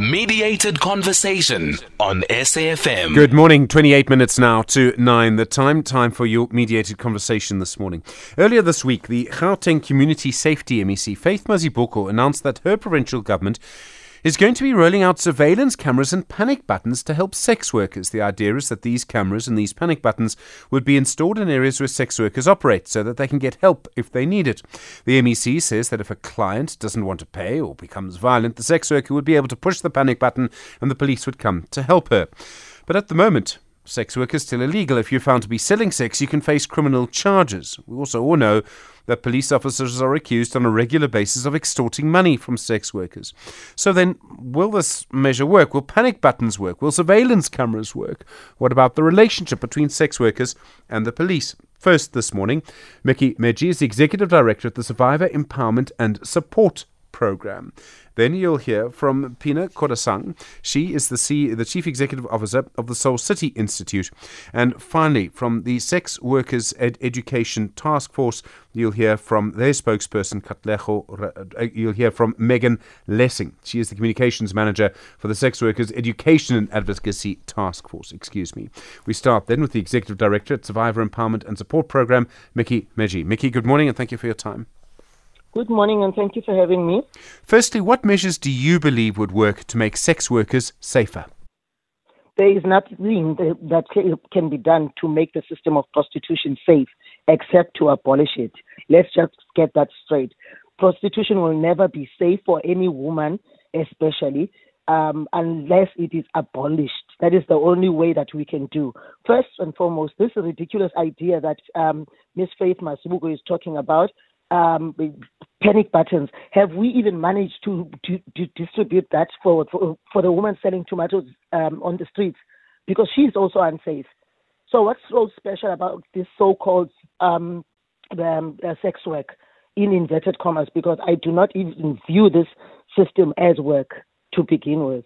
Mediated conversation on SAFM. Good morning, 28 minutes now to 9. The time time for your mediated conversation this morning. Earlier this week, the Gauteng Community Safety MEC Faith Mazibuko announced that her provincial government is going to be rolling out surveillance cameras and panic buttons to help sex workers. The idea is that these cameras and these panic buttons would be installed in areas where sex workers operate so that they can get help if they need it. The MEC says that if a client doesn't want to pay or becomes violent, the sex worker would be able to push the panic button and the police would come to help her. But at the moment, Sex work is still illegal. If you're found to be selling sex, you can face criminal charges. We also all know that police officers are accused on a regular basis of extorting money from sex workers. So then, will this measure work? Will panic buttons work? Will surveillance cameras work? What about the relationship between sex workers and the police? First, this morning, Mickey Meji is the Executive Director at the Survivor Empowerment and Support program. Then you'll hear from Phinah Kodisang. She is the, C- the Chief Executive Officer of the Soul City Institute. And finally, from the Sex Workers Ed- Education Task Force, you'll hear from their spokesperson, Katlejo. Uh, you'll hear from Megan Lessing. She is the Communications Manager for the Sex Workers Education and Advocacy Task Force. Excuse me. We start then with the Executive Director at Survivor Empowerment and Support Program, Mickey Meji. Mickey, good morning and thank you for your time. Good morning and thank you for having me. Firstly, what measures do you believe would work to make sex workers safer? There is nothing that can be done to make the system of prostitution safe except to abolish it. Let's just get that straight. Prostitution will never be safe for any woman, especially, um, unless it is abolished. That is the only way that we can do. First and foremost, this ridiculous idea that um, Ms. Faith Mazibuko is talking about um, panic buttons. Have we even managed to, to, to distribute that for, for, for the woman selling tomatoes um, on the streets? Because she's also unsafe. So what's so special about this so-called um, um, uh, sex work in inverted commas? Because I do not even view this system as work to begin with.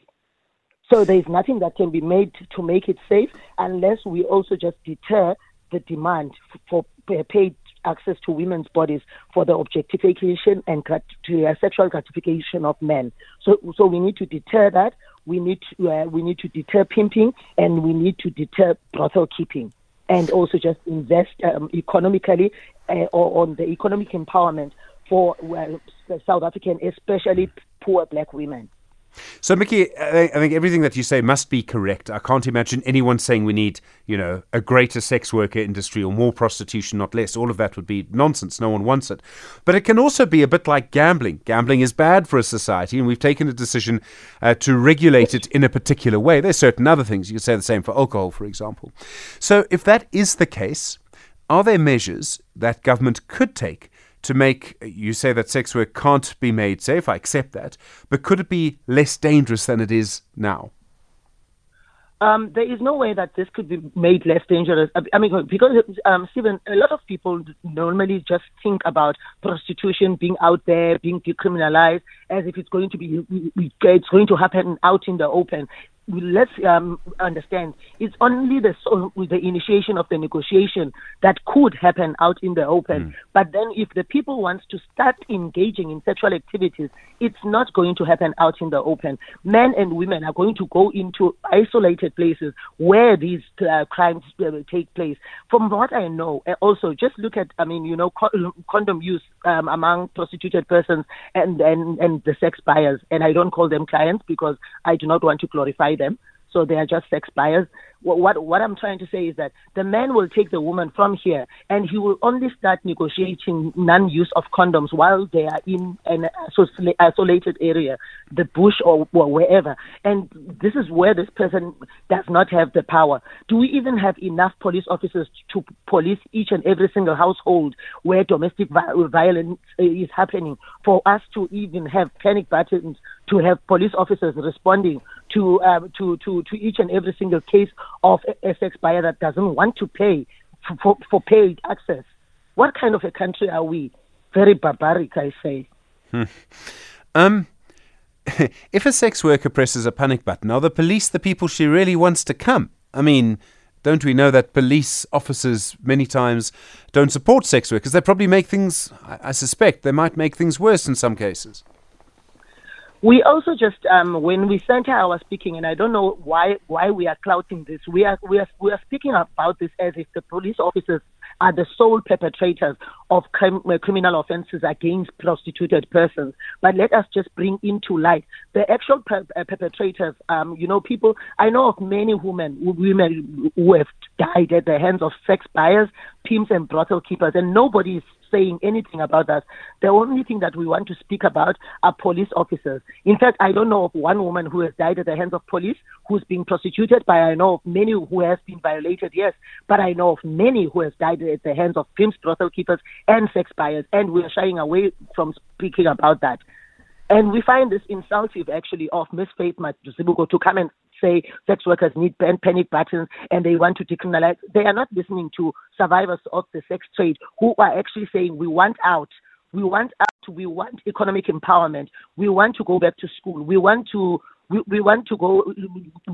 So there is nothing that can be made to make it safe unless we also just deter the demand for paid access to women's bodies for the objectification and to, sexual gratification of men. So, so we need to deter that. We need to, uh, we need to deter pimping, and we need to deter brothel keeping, and also just invest um, economically uh, or on the economic empowerment for South African, especially poor black women. So, Mickey, I think everything that you say must be correct. I can't imagine anyone saying we need, you know, a greater sex worker industry or more prostitution, not less. All of that would be nonsense. No one wants it. But it can also be a bit like gambling. Gambling is bad for a society, and we've taken a decision uh, to regulate it in a particular way. There's certain other things. You could say the same for alcohol, for example. So, if that is the case, are there measures that government could take to make you say that sex work can't be made safe. I accept that, but could it be less dangerous than it is now? Um, there is no way that this could be made less dangerous. I mean, because um, Stephen, a lot of people normally just think about prostitution being out there, being decriminalized, as if it's going to be, it's going to happen out in the open let's um, understand it's only the the initiation of the negotiation that could happen out in the open. Mm. But then, if the people want to start engaging in sexual activities, it's not going to happen out in the open. Men and women are going to go into isolated places where these uh, crimes uh, take place. From what I know, also just look at, I mean, you know, co- condom use um, among prostituted persons and, and and the sex buyers, and I don't call them clients because I do not want to glorify them. So they are just sex buyers what, what, what I'm trying to say is that the man will take the woman from here and he will only start negotiating non-use of condoms while they are in an isolated area, the bush or, or wherever. And this is where this person does not have the power. Do we even have enough police officers to police each and every single household where domestic violence is happening for us to even have panic buttons to have police officers responding to um, to to to each and every single case of a sex buyer that doesn't want to pay for, for, paid access. What kind of a country are we? Very barbaric, I say. Hmm. Um, if a sex worker presses a panic button, are the police the people she really wants to come? I mean, don't we know that police officers many times don't support sex workers? They probably make things, I suspect, they might make things worse in some cases. We also just um, when we center our speaking, and I don't know why why we are clouting this. We are we are we are speaking about this as if the police officers are the sole perpetrators of crim- uh, criminal offences against prostituted persons. But let us just bring into light the actual per- uh, perpetrators. Um, you know, people. I know of many women women who have died at the hands of sex buyers, pimps, and brothel keepers, and nobody is saying anything about that. The only thing that we want to speak about are police officers. In fact, I don't know of one woman who has died at the hands of police who's been prosecuted, but I know of many who has been violated, yes. But I know of many who has died at the hands of pimps, brothel keepers, and sex buyers, and we're shying away from speaking about that. And we find this insultive, actually, of Miss Faith Mazibuko to come and say sex workers need panic buttons and they want to decriminalize. They are not listening to survivors of the sex trade who are actually saying we want out. We want out. We want economic empowerment. We want to go back to school. We want to we, we want to go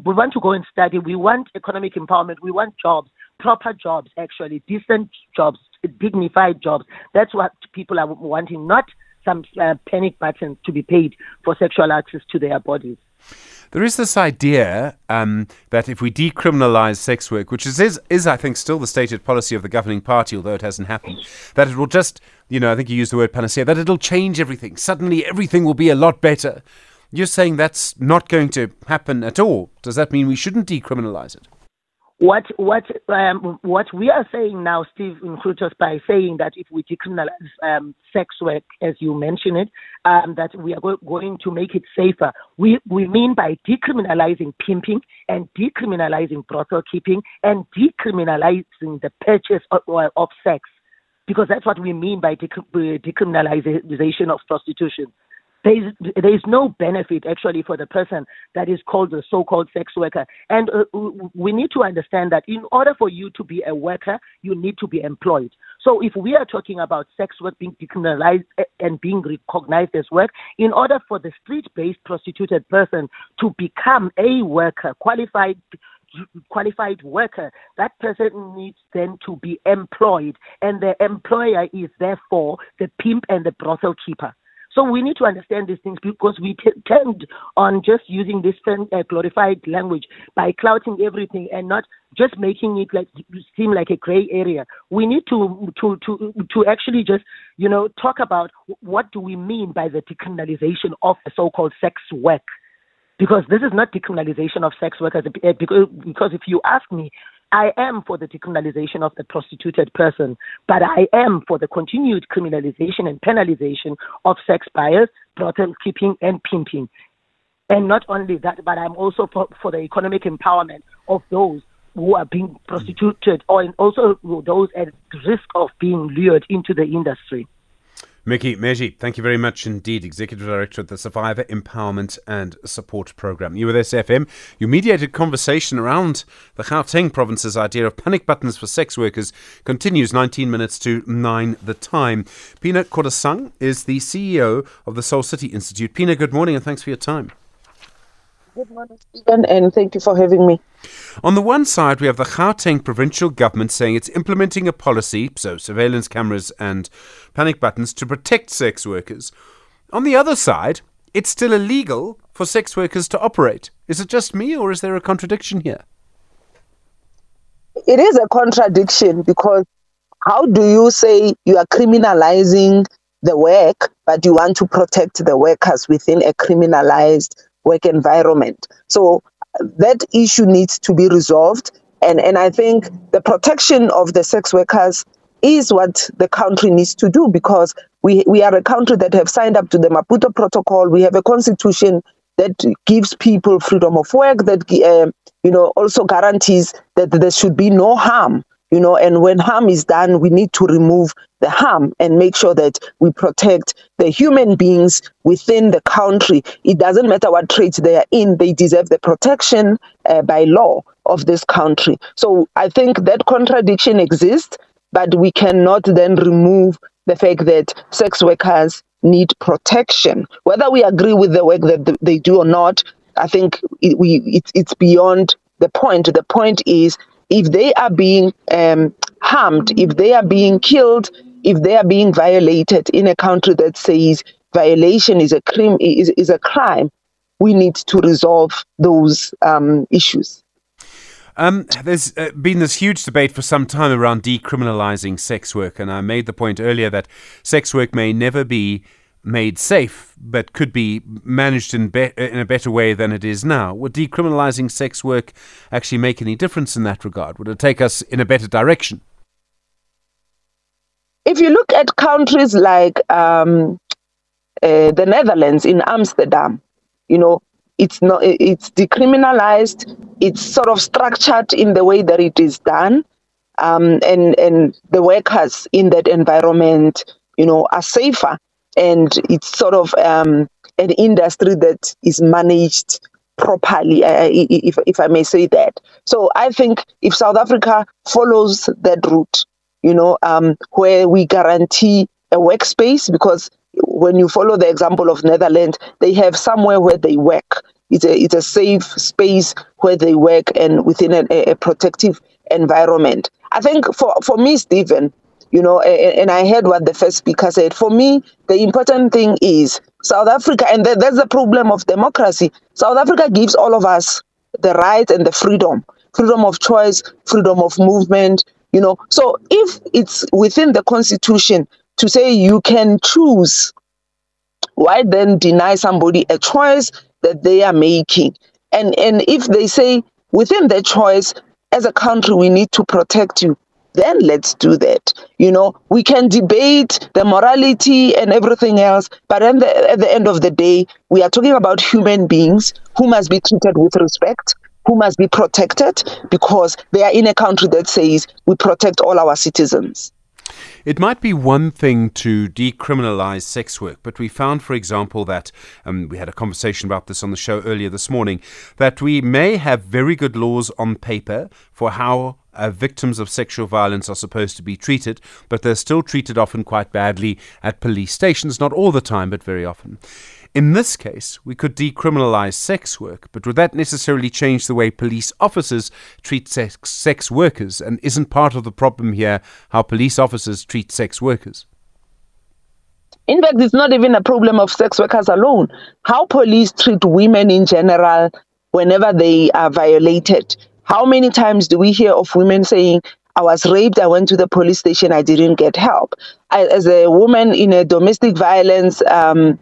we want to go and study. We want economic empowerment. We want jobs, proper jobs actually, decent jobs, dignified jobs. That's what people are wanting, not some uh, panic buttons to be paid for sexual access to their bodies. There is this idea um, that if we decriminalise sex work, which is, is, is, I think, still the stated policy of the governing party, although it hasn't happened, that it will just, you know, I think you used the word panacea, that it'll change everything. Suddenly everything will be a lot better. You're saying that's not going to happen at all. Does that mean we shouldn't decriminalise it? What what um, what we are saying now, Steve Grootes, by saying that if we decriminalize um, sex work, as you mentioned it, um, that we are go- going to make it safer. We we mean by decriminalizing pimping and decriminalizing brothel keeping and decriminalizing the purchase of, of sex, because that's what we mean by decriminalization of prostitution there is, there is no benefit actually for the person that is called the so-called sex worker. And uh, we need to understand that in order for you to be a worker, you need to be employed. So if we are talking about sex work being decriminalized and being recognized as work, in order for the street-based prostituted person to become a worker, qualified qualified worker, that person needs then to be employed, and the employer is therefore the pimp and the brothel keeper. So we need to understand these things because we t- tend on just using this uh, glorified language by clouting everything and not just making it like seem like a gray area. We need to to to to actually just you know talk about what do we mean by the decriminalization of the so-called sex work because this is not decriminalization of sex workers. Because, because if you ask me, I am for the decriminalization of the prostituted person, but I am for the continued criminalization and penalization of sex buyers, brothel keeping, and pimping. And not only that, but I'm also for, for the economic empowerment of those who are being prostituted or also those at risk of being lured into the industry. Mickey Meji, thank you very much indeed, Executive Director of the Survivor Empowerment and Support Programme. You with SFM. You mediated conversation around the Gauteng province's idea of panic buttons for sex workers continues 19 minutes to 9 the time. Phinah Kodisang is the CEO of the Soul City Institute. Phinah, good morning and thanks for your time. Good morning, Stephen, and thank you for having me. On the one side, we have the Gauteng provincial government saying it's implementing a policy, so surveillance cameras and panic buttons, to protect sex workers. On the other side, it's still illegal for sex workers to operate. Is it just me, or is there a contradiction here? It is a contradiction because how do you say you are criminalizing the work, but you want to protect the workers within a criminalized work environment. So that issue needs to be resolved. And, and I think the protection of the sex workers is what the country needs to do because we, we are a country that have signed up to the Maputo Protocol. We have a constitution that gives people freedom of work, that uh, you know also guarantees that there should be no harm you know and when harm is done we need to remove the harm and make sure that we protect the human beings within the country. It doesn't matter what trade they are in they deserve the protection uh, by law of this country. So i think that contradiction exists but we cannot then remove the fact that sex workers need protection. Whether we agree with the work that they do or not i think it, we it, it's beyond the point. The point is if they are being um, harmed, if they are being killed, if they are being violated in a country that says violation is a crime is, is a crime, we need to resolve those um, issues. Um, there's uh, been this huge debate for some time around decriminalizing sex work, and I made the point earlier that sex work may never be made safe, but could be managed in, be- in a better way than it is now. Would decriminalizing sex work actually make any difference in that regard? Would it take us in a better direction? If you look at countries like um, uh, the Netherlands in Amsterdam, you know, it's not it's decriminalized. It's sort of structured in the way that it is done, um, and and the workers in that environment, you know, are safer, and it's sort of um, an industry that is managed properly, uh, if if I may say that. So I think if South Africa follows that route, you know, um, where we guarantee a workspace because when you follow the example of Netherlands, they have somewhere where they work. It's a, it's a safe space where they work and within a, a protective environment. I think for, for me, Stephen, you know, and I heard what the first speaker said. For me, the important thing is South Africa, and that's the problem of democracy. South Africa gives all of us the right and the freedom freedom of choice, freedom of movement, you know. So if it's within the constitution to say you can choose, why then deny somebody a choice that they are making? And and if they say within their choice, as a country, we need to protect you, then let's do that. You know, we can debate the morality and everything else, but the, at the end of the day, we are talking about human beings who must be treated with respect, who must be protected because they are in a country that says we protect all our citizens. It might be one thing to decriminalize sex work, but we found, for example, that um, we had a conversation about this on the show earlier this morning, that we may have very good laws on paper for how uh, victims of sexual violence are supposed to be treated, but they're still treated often quite badly at police stations, not all the time, but very often. In this case, we could decriminalize sex work, but would that necessarily change the way police officers treat sex, sex workers? And isn't part of the problem here how police officers treat sex workers? In fact, it's not even a problem of sex workers alone. How police treat women in general whenever they are violated. How many times do we hear of women saying, I was raped, I went to the police station, I didn't get help? I, as a woman in a domestic violence um,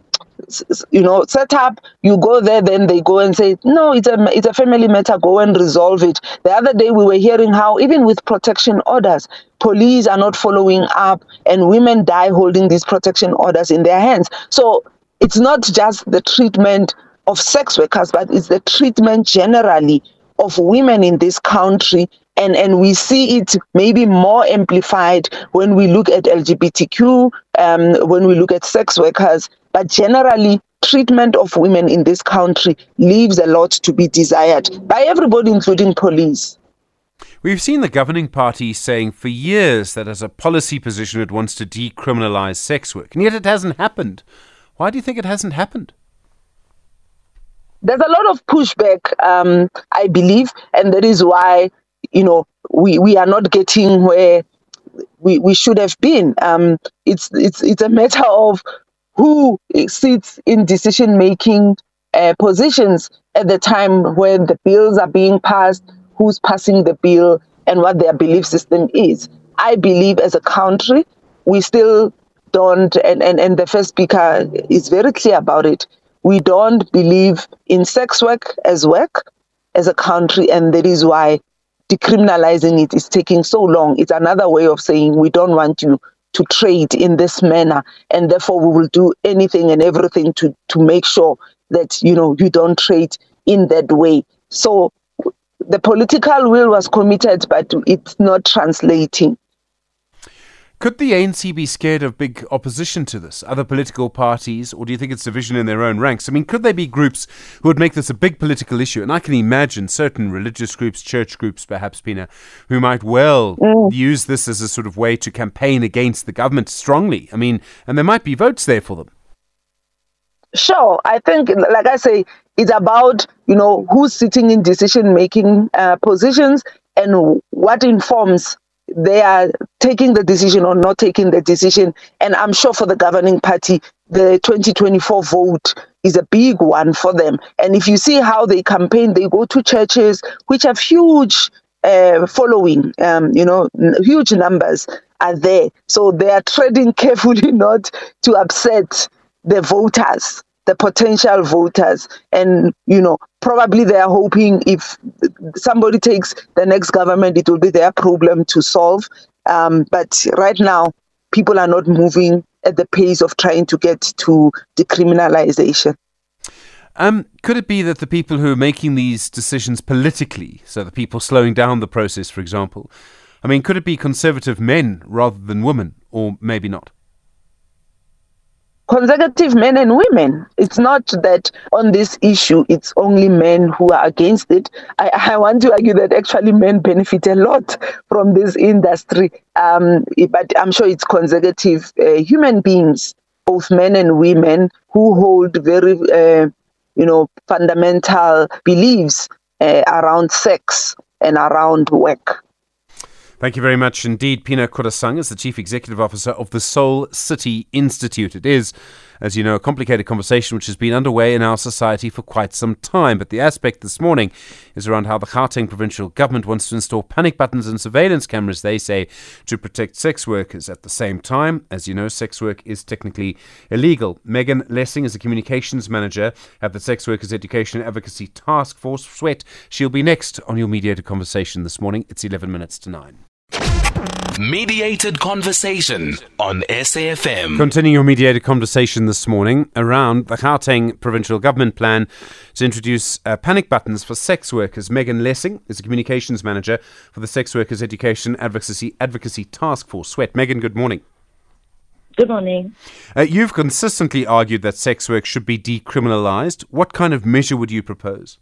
you know set up you go there then they go and say no it's a it's a family matter go and resolve it. The other day we were hearing how even with protection orders police are not following up and women die holding these protection orders in their hands. So it's not just the treatment of sex workers but it's the treatment generally of women in this country and and we see it maybe more amplified when we look at LGBTQ, um, when we look at sex workers, but generally, treatment of women in this country leaves a lot to be desired by everybody, including police. We've seen the governing party saying for years that as a policy position it wants to decriminalize sex work, and yet it hasn't happened. Why do you think it hasn't happened? There's a lot of pushback, um, I believe, and that is why, you know, we, we are not getting where we, we should have been. Um, it's it's it's a matter of who sits in decision making uh, positions at the time when the bills are being passed, who's passing the bill, and what their belief system is. I believe as a country, we still don't, and, and, and the first speaker is very clear about it. We don't believe in sex work as work as a country, and that is why decriminalizing it is taking so long. It's another way of saying we don't want you to trade in this manner and therefore we will do anything and everything to to make sure that you know you don't trade in that way so the political will was committed but it's not translating could the ANC be scared of big opposition to this? Other political parties, or do you think it's division in their own ranks? I mean, could there be groups who would make this a big political issue? And I can imagine certain religious groups, church groups, perhaps, Phinah, who might well mm. use this as a sort of way to campaign against the government strongly. I mean, and there might be votes there for them. Sure. I think, like I say, it's about, you know, who's sitting in decision making uh, positions and what informs they are taking the decision or not taking the decision. And I'm sure for the governing party, the 2024 vote is a big one for them. And if you see how they campaign, they go to churches which have huge uh, following, um, you know, huge numbers are there. So they are treading carefully not to upset the voters, the potential voters. And, you know, probably they are hoping if somebody takes the next government, it will be their problem to solve. Um, but right now, people are not moving at the pace of trying to get to decriminalization. Um, could it be that the people who are making these decisions politically, so the people slowing down the process, for example, I mean, could it be conservative men rather than women, or maybe not? Conservative men and women. It's not that on this issue, it's only men who are against it. I, I want to argue that actually men benefit a lot from this industry. Um, but I'm sure it's conservative uh, human beings, both men and women, who hold very, uh, you know, fundamental beliefs uh, around sex and around work. Thank you very much indeed. Phinah Kodisang is the Chief Executive Officer of the Soul City Institute. It is, as you know, a complicated conversation which has been underway in our society for quite some time. But the aspect this morning is around how the Gauteng provincial government wants to install panic buttons and surveillance cameras, they say, to protect sex workers. At the same time, as you know, sex work is technically illegal. Megan Lessing is a communications manager at the Sex Workers Education Advocacy Task Force, SWEAT. She'll be next on your mediated conversation this morning. It's 11 minutes to 9. Mediated conversation on SAFM. Continuing your mediated conversation this morning around the Gauteng provincial government plan to introduce uh, panic buttons for sex workers. Megan Lessing is a communications manager for the Sex Workers Education Advocacy Advocacy Task Force. Sweat. Megan, good morning. Good morning. Uh, you've consistently argued that sex work should be decriminalised. What kind of measure would you propose?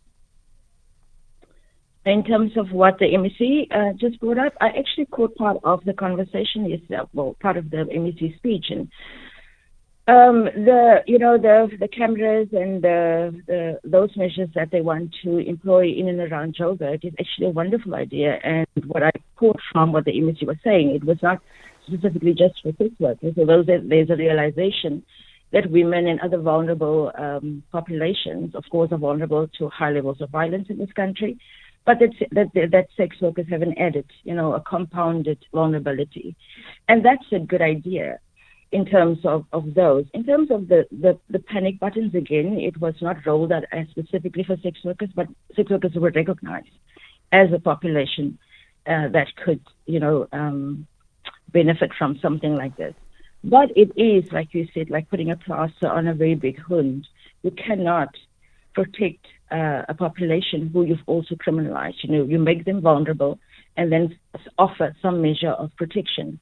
In terms of what the MEC uh, just brought up, I actually caught part of the conversation yesterday, well, part of the MEC speech, and um, the you know the the cameras and the, the those measures that they want to employ in and around Joburg is actually a wonderful idea. And what I caught from what the MEC was saying, it was not specifically just for sex workers, although there's a realization that women and other vulnerable um, populations, of course, are vulnerable to high levels of violence in this country but that, that, that sex workers have an added, you know, a compounded vulnerability. And that's a good idea in terms of, of those. In terms of the, the, the panic buttons, again, it was not rolled out specifically for sex workers, but sex workers were recognized as a population uh, that could, you know, um, benefit from something like this. But it is, like you said, like putting a plaster on a very big wound. You cannot protect uh, a population who you've also criminalized. You know, you make them vulnerable and then offer some measure of protection.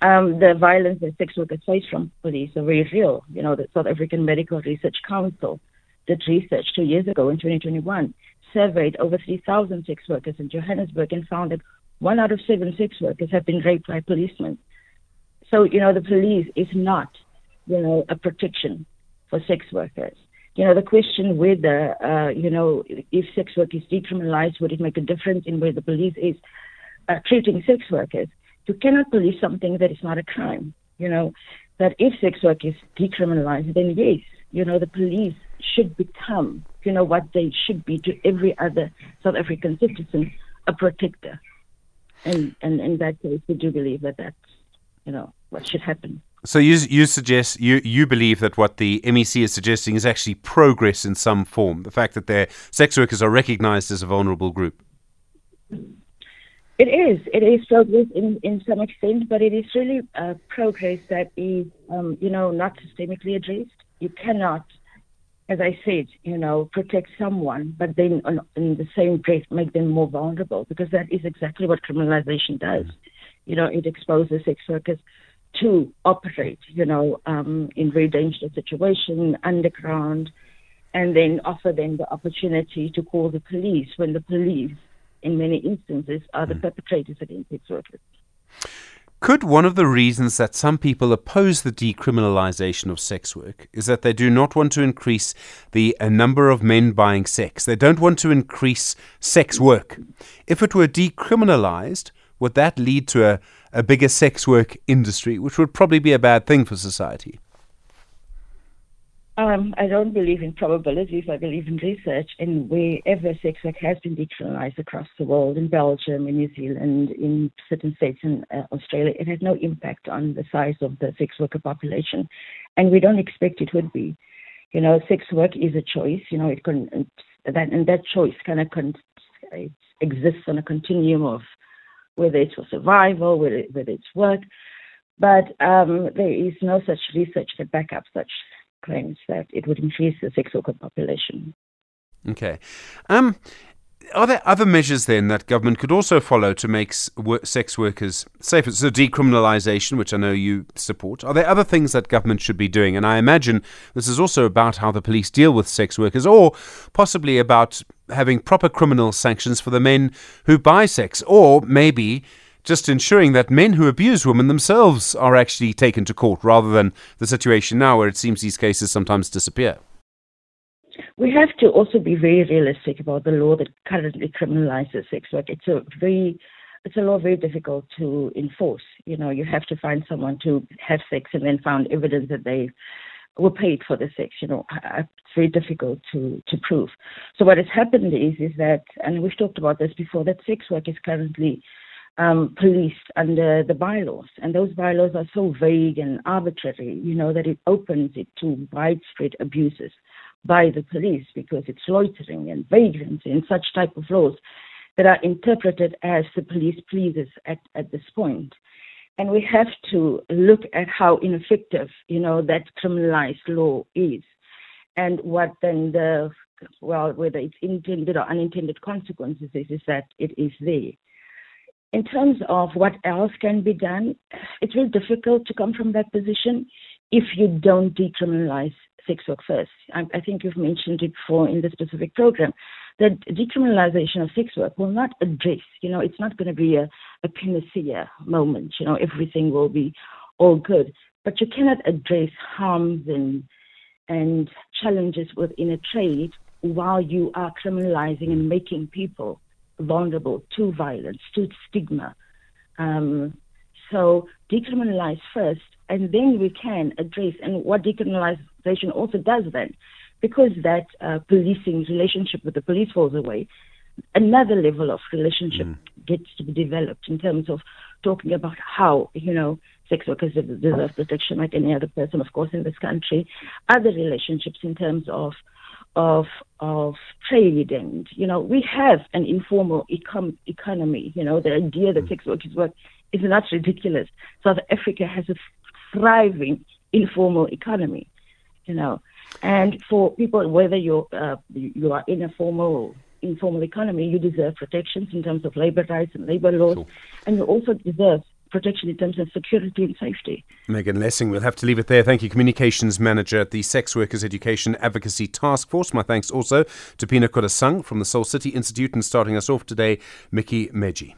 Um, the violence that sex workers face from police are very real. You know, the South African Medical Research Council did research two years ago in 2021, surveyed over 3,000 sex workers in Johannesburg and found that one out of seven sex workers have been raped by policemen. So, you know, the police is not, you know, a protection for sex workers you know, the question whether, uh, you know, if sex work is decriminalized, would it make a difference in where the police is uh, treating sex workers? You cannot police something that is not a crime, you know, that if sex work is decriminalized, then yes, you know, the police should become, you know, what they should be to every other South African citizen, a protector. And, and in that case, we do believe that that's, you know, what should happen. So you you suggest you you believe that what the MEC is suggesting is actually progress in some form. The fact that their sex workers are recognised as a vulnerable group. It is. It is progress in, in some extent, but it is really uh, progress that is, um, you know, not systemically addressed. You cannot, as I said, you know, protect someone, but then on, in the same breath make them more vulnerable because that is exactly what criminalization does. You know, it exposes sex workers to operate, you know, um, in very dangerous situation underground, and then offer them the opportunity to call the police when the police, in many instances, are the mm. perpetrators against sex workers. Could one of the reasons that some people oppose the decriminalization of sex work is that they do not want to increase the number of men buying sex? They don't want to increase sex work. If it were decriminalized, would that lead to a a bigger sex work industry, which would probably be a bad thing for society. Um, I don't believe in probabilities. I believe in research. And wherever sex work has been decriminalized across the world, in Belgium, in New Zealand, in certain states in uh, Australia, it has no impact on the size of the sex worker population. And we don't expect it would be. You know, sex work is a choice. You know, it can, that, and that choice kind of con- exists on a continuum of whether it's for survival, whether, whether it's work. But um, there is no such research that back up such claims that it would increase the sex worker population. Okay. Um, are there other measures then that government could also follow to make sex workers safer? So decriminalisation, which I know you support. Are there other things that government should be doing? And I imagine this is also about how the police deal with sex workers, or possibly about having proper criminal sanctions for the men who buy sex, or maybe just ensuring that men who abuse women themselves are actually taken to court rather than the situation now where it seems these cases sometimes disappear. We have to also be very realistic about the law that currently criminalizes sex work. It's a very it's a law very difficult to enforce. You know, you have to find someone to have sex and then found evidence that they were paid for the sex. You know, it's very difficult to to prove. So what has happened is is that, and we've talked about this before, that sex work is currently um, policed under the bylaws. And those bylaws are so vague and arbitrary, you know, that it opens it to widespread abuses by the police because it's loitering and vagrancy and such type of laws that are interpreted as the police pleases at, at this point. And we have to look at how ineffective, you know, that criminalized law is and what then the, well, whether it's intended or unintended consequences is, is that it is there in terms of what else can be done, it's very difficult to come from that position if you don't decriminalize sex work first. I, I, think you've mentioned it before in the specific program that decriminalization of sex work will not address, you know, it's not going to be a, a panacea moment, you know, everything will be all good. But you cannot address harms and and challenges within a trade while you are criminalizing and making people vulnerable to violence, to stigma. Um, so decriminalize first, and then we can address. And what decriminalization also does then, because that uh, policing relationship with the police falls away, another level of relationship mm. gets to be developed in terms of talking about how you know sex workers deserve protection like any other person, of course, in this country. Other relationships in terms of of of trade and you know we have an informal econ- economy you know the idea that sex work is work is not ridiculous south africa has a thriving informal economy you know and for people whether you're uh, you are in a formal or informal economy you deserve protections in terms of labor rights and labor laws sure. and you also deserve protection in terms of security and safety. Megan Lessing, we'll have to leave it there. Thank you, Communications Manager at the Sex Workers Education Advocacy Task Force. My thanks also to Phinah Kodisang from the Soul City Institute and starting us off today, Mickey Meji.